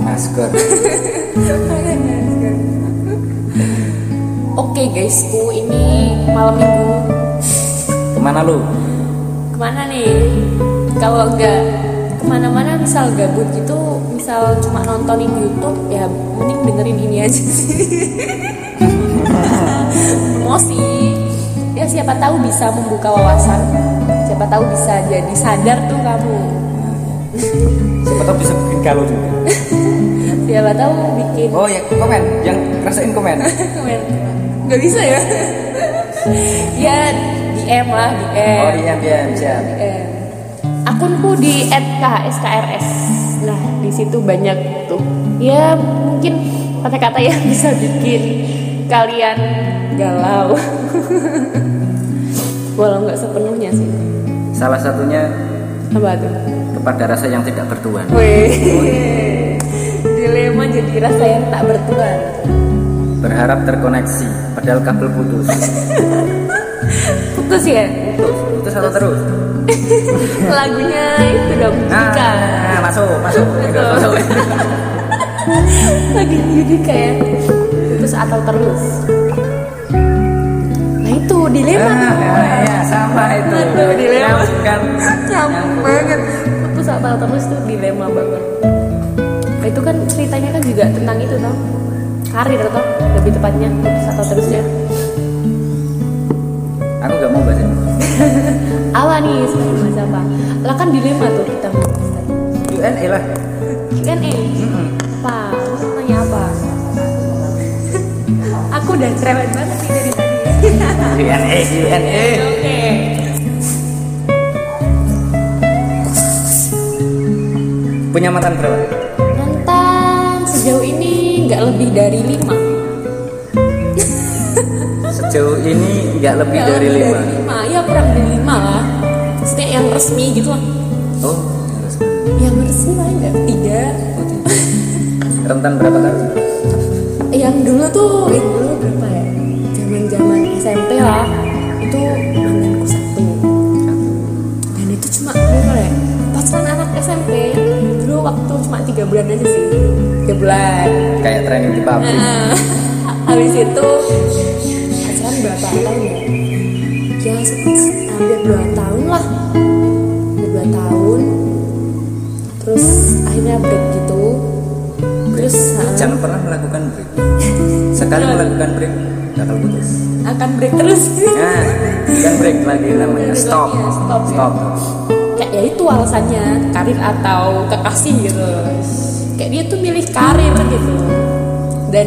masker Oke guysku, ini malam minggu ke mana lu ke mana nih? Kalau nggak ke mana-mana misal gabut gitu, misal cuma nontonin YouTube, ya mending dengerin ini aja sih. Emosi. Ya siapa tahu bisa membuka wawasan. Siapa tahu bisa jadi sadar tuh kamu. Siapa tahu bisa bikin kalau juga Siapa tahu bikin oh ya komen yang rasain komen komen. Nggak bisa ya? ya DM lah, DM. oh iya iya siap Eh, akunku di @khskrs. Nah, di situ banyak tuh. Ya, mungkin kata-kata yang bisa bikin kalian galau. Walau nggak sepenuhnya sih. salah satunya Apa tuh? Kepada rasa yang tidak bertuan Wih. Dilema jadi rasa yang tak bertuan. berharap terkoneksi padahal kabel putus Putus ya? putus putus atau terus Lagunya itu dong. Jika. nah, masuk masuk masuk lagi jadi kayak putus atau terus nah itu dilema Ah, tuh ya, sama itu Aduh, dilema. Nyambung kan nyambung banget putus atau terus tuh dilema banget. Nah, itu kan ceritanya kan juga tentang itu tau karir tau lebih tepatnya putus atau terusnya. Aku gak mau bahas ini. Apa nih sebenarnya mas apa? Lah kan dilema tuh kita bahas. UNE lah. Q&A Mm-mm. apa mau nanya apa? Aku udah cerewet banget nih dari tadi UNE UNE Oke. Punya mantan berapa Mantan sejauh ini nggak lebih dari lima. sejauh ini nggak lebih Nggak dari lebih lima lima, ya kurang dari lima lah. Maksudnya yang resmi gitu lah. oh Yang resmi lah nggak tiga. rentan berapa tahun Yang dulu tuh, yang dulu berapa ya? Zaman zaman SMP lah. Itu cuma tiga bulan aja sih. Tiga bulan. kayak training di pabrik Nah, habis itu pacaran berapa tahun ya? Ya hampir dua tahun lah, dua tahun. Terus akhirnya break gitu. Terus jangan pernah melakukan break sekali melakukan break bakal putus akan break terus. nah bukan break lagi namanya stop Iya, stop, ya. stop Kayak ya itu alasannya karir atau kekasih gitu. Kayak dia tuh milih karir gitu. Dan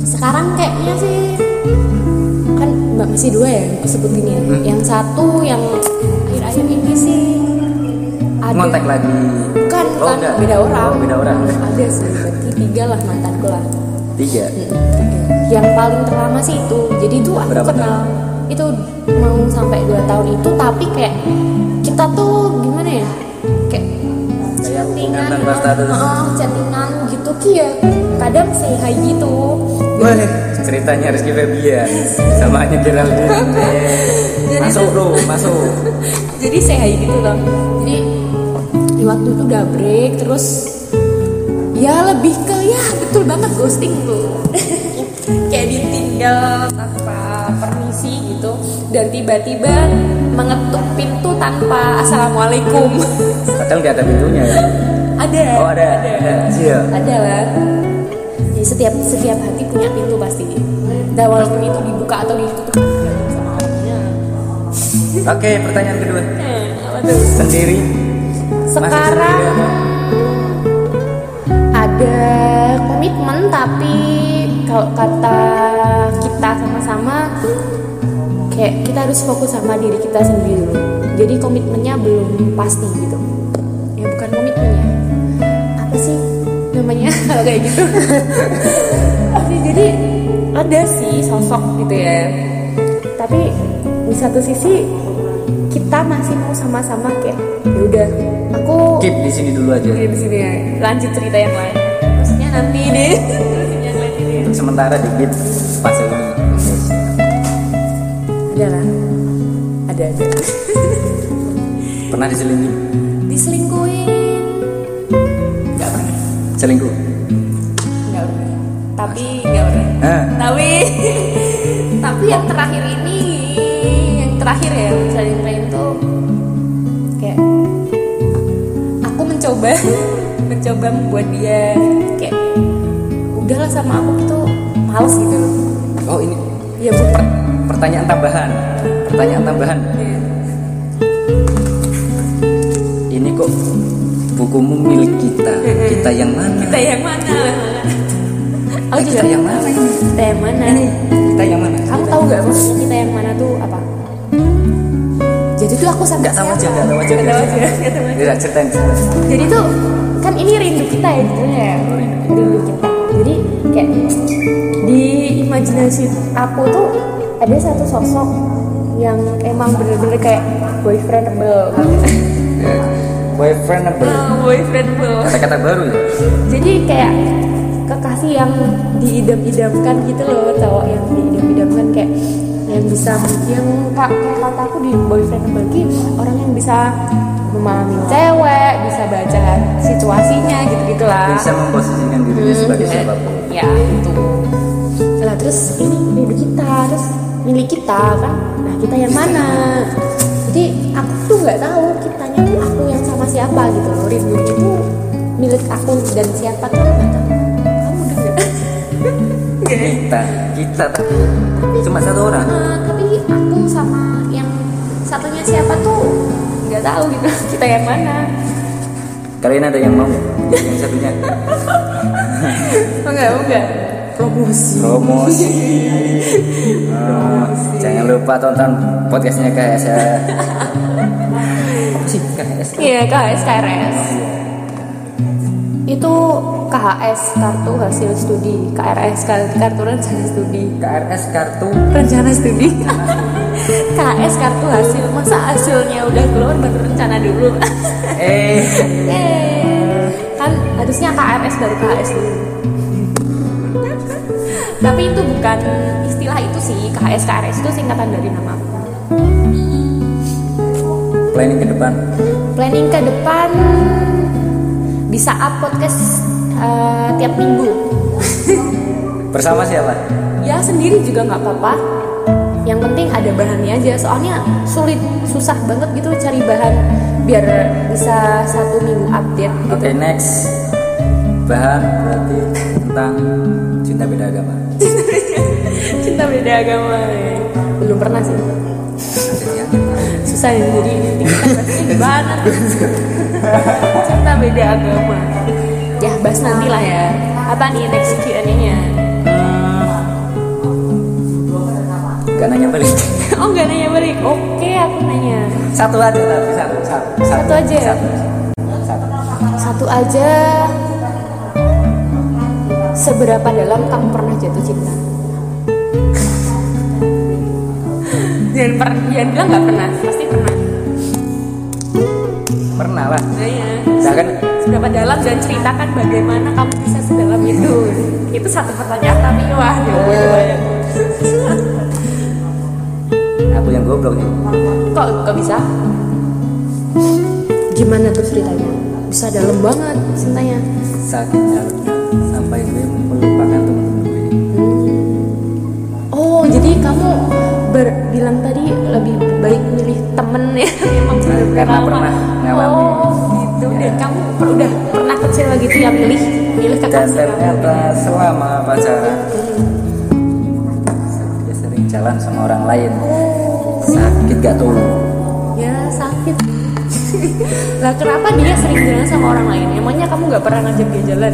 sekarang kayaknya sih kan mbak masih dua ya aku sebutin ya. Hmm. Yang satu yang akhir-akhir ini sih ada lagi bukan Oh, bukan enggak. beda orang. Oh, beda orang. Ada sih berarti tiga lah mantanku lah. tiga Mm, tiga. Yang paling terlama sih itu. Jadi itu aku Berapa kenal itu mau sampai dua tahun itu tapi kayak kita tuh ya? Kayak tanpa status. Heeh, chattingan gitu Ki ya. Kadang say hi gitu. Wah, ceritanya Rizky Febian sama Anya Geraldine. masuk bro, masuk. Jadi say hi gitu loh. Jadi di waktu itu udah break terus ya lebih ke ya betul banget ghosting tuh. kayak ditinggal tanpa permisi gitu dan tiba-tiba mengetuk pintu tanpa assalamualaikum Padahal nggak ada pintunya ya. ada Oh ada, ada. Iya. ada lah jadi setiap setiap hati punya pintu pasti dan walaupun itu dibuka atau ditutup tergantung sama orangnya Oke, pertanyaan kedua. eh, apa tuh Sendiri. Sekarang sendiri ada komitmen tapi kalau kata kita sama-sama kayak kita harus fokus sama diri kita sendiri dulu jadi komitmennya belum pasti gitu ya bukan komitmennya apa sih namanya kalau kayak gitu Tapi jadi ada sih sosok gitu ya tapi di satu sisi kita masih mau sama-sama kayak ya udah aku Keep di sini dulu aja. Oke, di sini ya. Lanjut cerita yang lain. Maksudnya nanti deh. Sementara di keep fase ini. Ada ada. Pernah diselingkuhi? Diselingkuhin. Gak pernah. selingkuh nggak pernah tapi nggak pernah Hah? tapi tapi yang terakhir ini yang terakhir ya saling main tuh kayak aku mencoba mencoba membuat dia kayak udahlah sama aku tuh males gitu loh oh ini ya bukan pertanyaan tambahan pertanyaan tambahan. Ini kok bukumu milik kita. Kita yang mana? Kita yang mana? Aku Kita juga yang mana ini? kita yang mana? Kita yang mana? Kamu tahu nggak maksudnya kita yang mana tuh apa? Jadi tuh aku sama Nggak tahu aja, nggak tahu aja. Nggak tahu aja tidak ceritain jadi tuh kan ini rindu kita ya judulnya ya. Rindu kita. Jadi kayak di imajinasi aku tuh ada satu sosok yang emang bener-bener kayak boyfriendable Ya. boyfriendable boyfriendable kata-kata baru ya? Jadi kayak kekasih yang diidam-idamkan gitu loh cowok yang diidam-idamkan kayak yang bisa yang kak kayak kata aku di boyfriend bagi orang yang bisa memahami cewek bisa baca situasinya gitu gitulah bisa memposisikan dirinya sebagai siapa pun. ya itu lah terus ini rindu kita terus milik kita kan kita yang mana? Jadi aku tuh nggak tahu kitanya tuh aku yang sama siapa gitu loh. Rindu itu milik aku dan siapa tuh? Nggak tahu. Kamu udah nggak? Kita kita. Tapi cuma satu orang. Eh, tapi aku sama yang satunya siapa tuh? Nggak tahu gitu. Kita yang mana? Kalian ada yang mau? Yang satunya? Oh enggak enggak promosi. Promosi. Ah, jangan lupa tonton podcastnya KS ya. KS Iya KHS KRS itu KHS kartu hasil studi. KRS kartu rencana studi. KRS kartu. Rencana studi. KHS kartu hasil. Masa hasilnya udah keluar baru rencana dulu? Eh. Eh kan harusnya KRS baru KHS dulu tapi itu bukan istilah itu sih KHS KRS itu singkatan dari nama aku. Planning ke depan. Planning ke depan bisa up podcast eh, tiap minggu. Bersama siapa? Ya sendiri juga nggak apa-apa. Yang penting ada bahannya aja. Soalnya sulit susah banget gitu cari bahan biar bisa satu minggu update oke next bahan berarti tentang cinta beda agama? Cinta beda agama belum pernah sih. Susah ya jadi gimana tuh cinta beda agama. Ya bahas nanti lah ya. Apa nih next Q&A nya Gak nanya balik. Oh nggak nanya balik. Oke aku nanya. Satu aja tapi satu Satu, Satu aja ya? Satu, satu. satu aja seberapa dalam kamu pernah jatuh cinta? Jangan pernah jangan bilang nggak pernah pasti pernah. Pernah lah. Nah ya Nah kan? Seberapa dalam dan ceritakan bagaimana kamu bisa sedalam itu. Itu satu pertanyaan tapi wah jawabannya banyak. Aku yang goblok nih. Kok kok bisa? Gimana tuh ceritanya? Bisa dalam banget cintanya. Sakit Sampai gue melupakan temen-temen gue oh jadi kamu ber- bilang tadi lebih baik milih temen ya? Memang benar-benar Karena lama. pernah ngalamin. oh gitu. Dan kamu per- udah pernah kecil gitu yang milih milih Dan kekasih kamu ternyata selama pacaran Dia sering jalan sama orang lain. Sakit gak tuh? Ya sakit. Lah kenapa dia sering jalan sama orang lain? Emangnya kamu nggak pernah ngajak dia jalan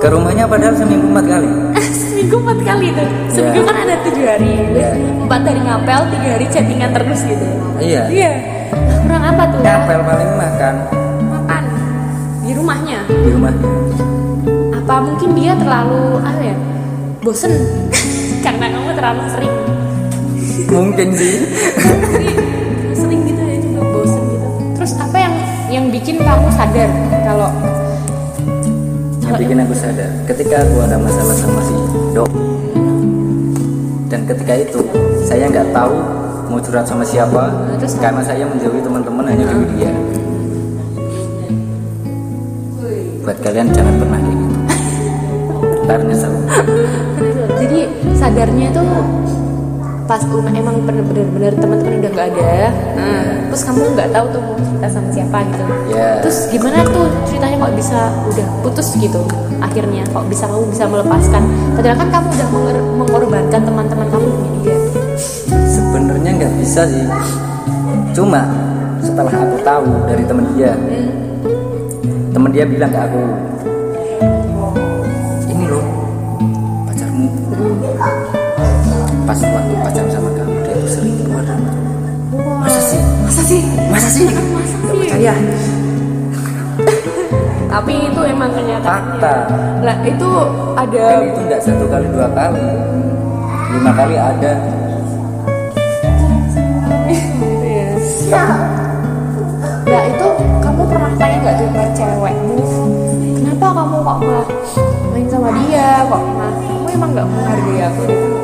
Ke rumahnya padahal seminggu empat kali. Seminggu empat kali tuh seminggu Ya. kan ada tujuh hari. Ya. empat hari ngapel tiga hari chattingan terus gitu. Iya. Iya. Lah, kurang apa tuh? Ngapel paling makan. Makan. Di rumahnya? Di rumahnya. Apa mungkin dia terlalu apa ya bosen? Karena kamu terlalu sering. Mungkin sih. Sering gitu ya juga bosen gitu. Terus apa yang yang bikin kamu sadar kalau yang bikin aku sadar ketika aku ada masalah sama si dok dan ketika itu saya nggak tahu mau curhat sama siapa Terus karena saya menjauhi teman-teman hanya demi dia. Buat kalian jangan pernah kayak gitu. Ntar nyesel. Jadi sadarnya tuh pas um, emang bener-bener teman-teman udah nggak ada nah, terus kamu nggak tahu tuh mau cerita sama siapa gitu. Ya. terus gimana tuh ceritanya kok bisa udah putus gitu akhirnya? Kok bisa kamu bisa melepaskan? Padahal kan kamu udah mengor- mengorbankan teman-teman kamu demi dia sebenarnya nggak bisa sih. Cuma setelah aku tahu dari temen dia temen dia bilang ke aku pas waktu pacaran sama kamu dia tuh sering keluar rumah. masa sih? Masa sih? Masa sih? Nggak percaya tapi itu emang kenyataannya. Fakta. Lah itu ada dan itu nggak satu kali dua kali. Lima kali ada. Ya itu kamu pernah tanya nggak tuh ke cewekmu? Kenapa kamu kok malah main sama dia? Kok malah kamu emang nggak menghargai aku? gitu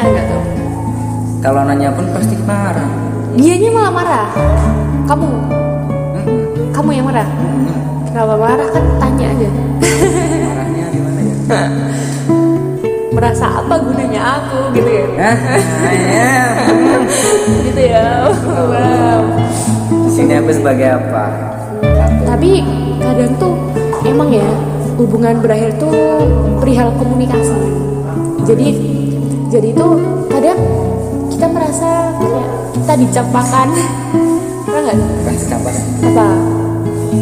nanya nggak tuh kalau nanya pun pasti marah Dianya malah marah Kamu Mm-mm. Kamu yang marah Mm-mm. Kenapa marah kan tanya aja marahnya gimana ya Merasa apa gunanya aku gitu ya Hah? Ah, ya. Gitu ya Wow. Di sini aku sebagai apa? Tapi kadang tuh emang ya hubungan berakhir tuh perihal komunikasi. Jadi jadi tuh kadang kita merasa kayak kita dicampakan. Pernah nggak? Bukan dicampakan. Apa?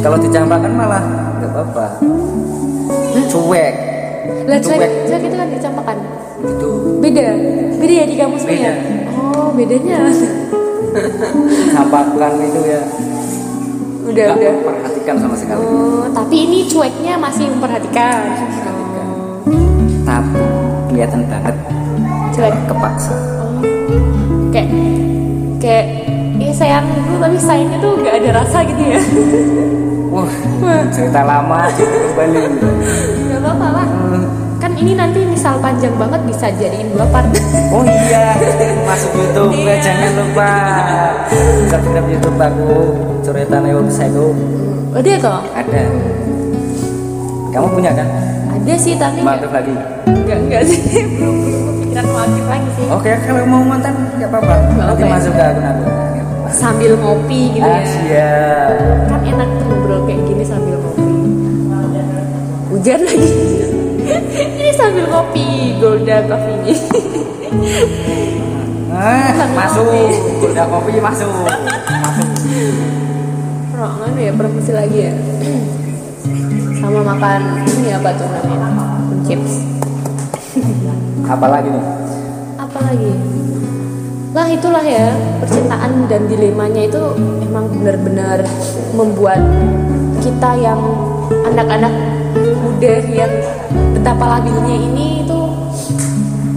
Kalau dicampakan malah nggak apa-apa. Cuek. Lah cuek, Cuek. itu kan dicampakan. Itu Beda. Beda ya di kamusnya ya? Beda. Oh bedanya. campakan itu ya. udah nggak udah. memperhatikan sama sekali. Oh, tapi ini cueknya masih memperhatikan. Tapi kelihatan banget Cuek. kepaksa. Oh. Kayak kayak ya sayang dulu tapi sayangnya tuh nggak ada rasa gitu ya. Wah, cerita lama cerita kembali. Gak apa-apa lah. Kan ini nanti misal panjang banget bisa jadiin dua part. Oh iya, masuk YouTube Iya. jangan lupa subscribe YouTube aku cerita Neo Psycho Udah kok. ada. Kamu punya kan? Ada sih tapi aktif lagi? enggak enggak sih. Belum kepikiran mau aktif lagi sih. Oke, kalau mau mantan nggak apa-apa. Nanti ya? masuk ke akun aku. Sambil ngopi gitu Ah, ya. siap. Kan enak tuh ngobrol kayak gini sambil ngopi. Hujan lagi. ini sambil ngopi Golda Coffee ini. Ah, Sambil masuk. Udah kopi masuk. Masuk. Perongan ya promosi lagi ya. Sama makan ini apa tuh namanya? Chips. Apalagi nih? apalagi lah itulah ya percintaan dan dilemanya itu emang benar-benar membuat kita yang anak-anak muda yang betapa labilnya ini itu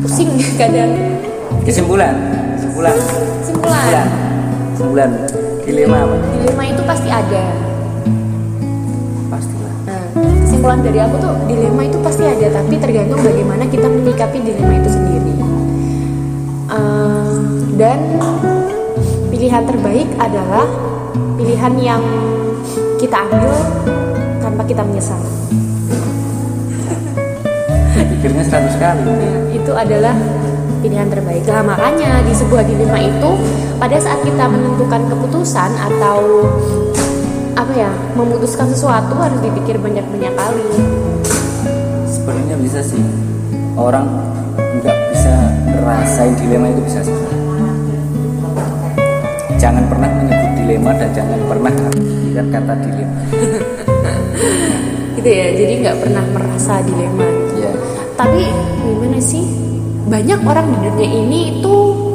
pusing kadang Kesimpulan. Kesimpulan. kesimpulan Kesimpulan. Dilema apa? dilema itu pasti ada kesimpulan dari aku tuh dilema itu pasti ada tapi tergantung bagaimana kita menyikapi dilema itu sendiri Eh, dan pilihan terbaik adalah pilihan yang kita ambil tanpa kita menyesal Pikirnya 100 kali. Itu adalah pilihan terbaik. Nah, makanya di sebuah dilema itu pada saat kita menentukan keputusan atau apa ya memutuskan sesuatu harus dipikir banyak-banyak kali. Sebenarnya bisa sih. Orang nggak bisa ngerasain dilema itu bisa sih. Jangan pernah menyebut dilema dan jangan pernah mengartikan kata dilema. Gitu ya. Jadi nggak pernah merasa dilema. Ya. Tapi gimana sih? Banyak orang di dunia ini itu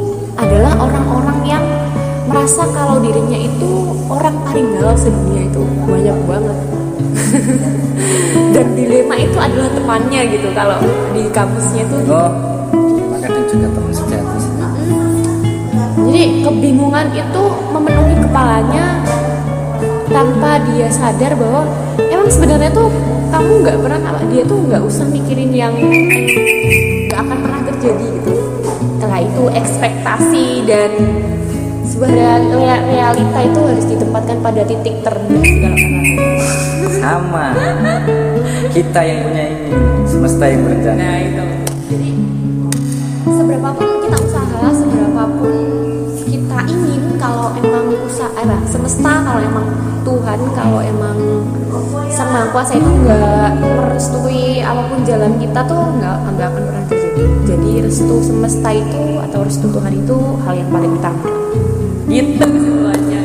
merasa kalau dirinya itu orang paling galau sedunia itu banyak banget. Dan dilema itu adalah temannya gitu kalau di kampusnya tuh. Oh, maka dan juga teman sejati sih. Jadi kebingungan itu memenuhi kepalanya tanpa dia sadar bahwa emang sebenarnya tuh kamu nggak pernah dia tuh nggak usah mikirin yang nggak akan pernah terjadi gitu. Setelah itu ekspektasi dan sebuah real- rea- realita itu harus ditempatkan pada titik terendah segala sama. Kita yang punya ini semesta yang berencana nah itu. Jadi seberapapun kita usaha seberapapun kita ingin kalau emang usaha eh, semesta kalau emang Tuhan kalau emang sang maha kuasa itu nggak merestui apa pun jalan kita tuh nggak nggak akan pernah terjadi. Jadi restu semesta itu atau restu Tuhan itu hal yang paling utama gitu. Kesimpulannya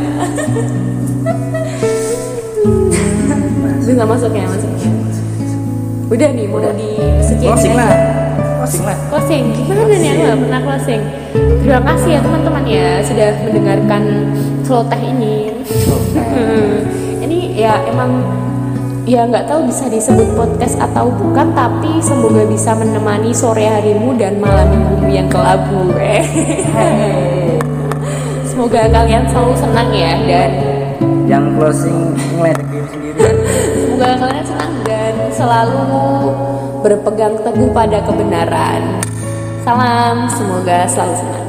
bisa masuk ya masuknya udah nih mau di sekian closing lah. Closing lah. Closing. Gimana nih aku nggak pernah closing. Terima kasih ya teman-teman ya sudah mendengarkan celoteh ini. Ini ya emang ya nggak tahu bisa disebut podcast atau bukan tapi semoga bisa menemani sore harimu dan malam minggumu yang kelabu eh. Semoga kalian selalu senang ya dan. Yang closing ngeledek diri sendiri. Semoga kalian senang dan selalu berpegang teguh pada kebenaran. Salam semoga selalu senang.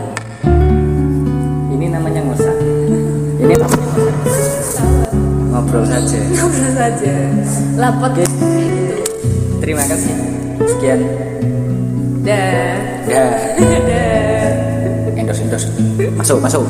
Ini namanya ngusah ini namanya ngobrol saja. Ngobrol saja. Lapot Oke. terima kasih. Sekian. Dah. Ya dah endorse masuk masuk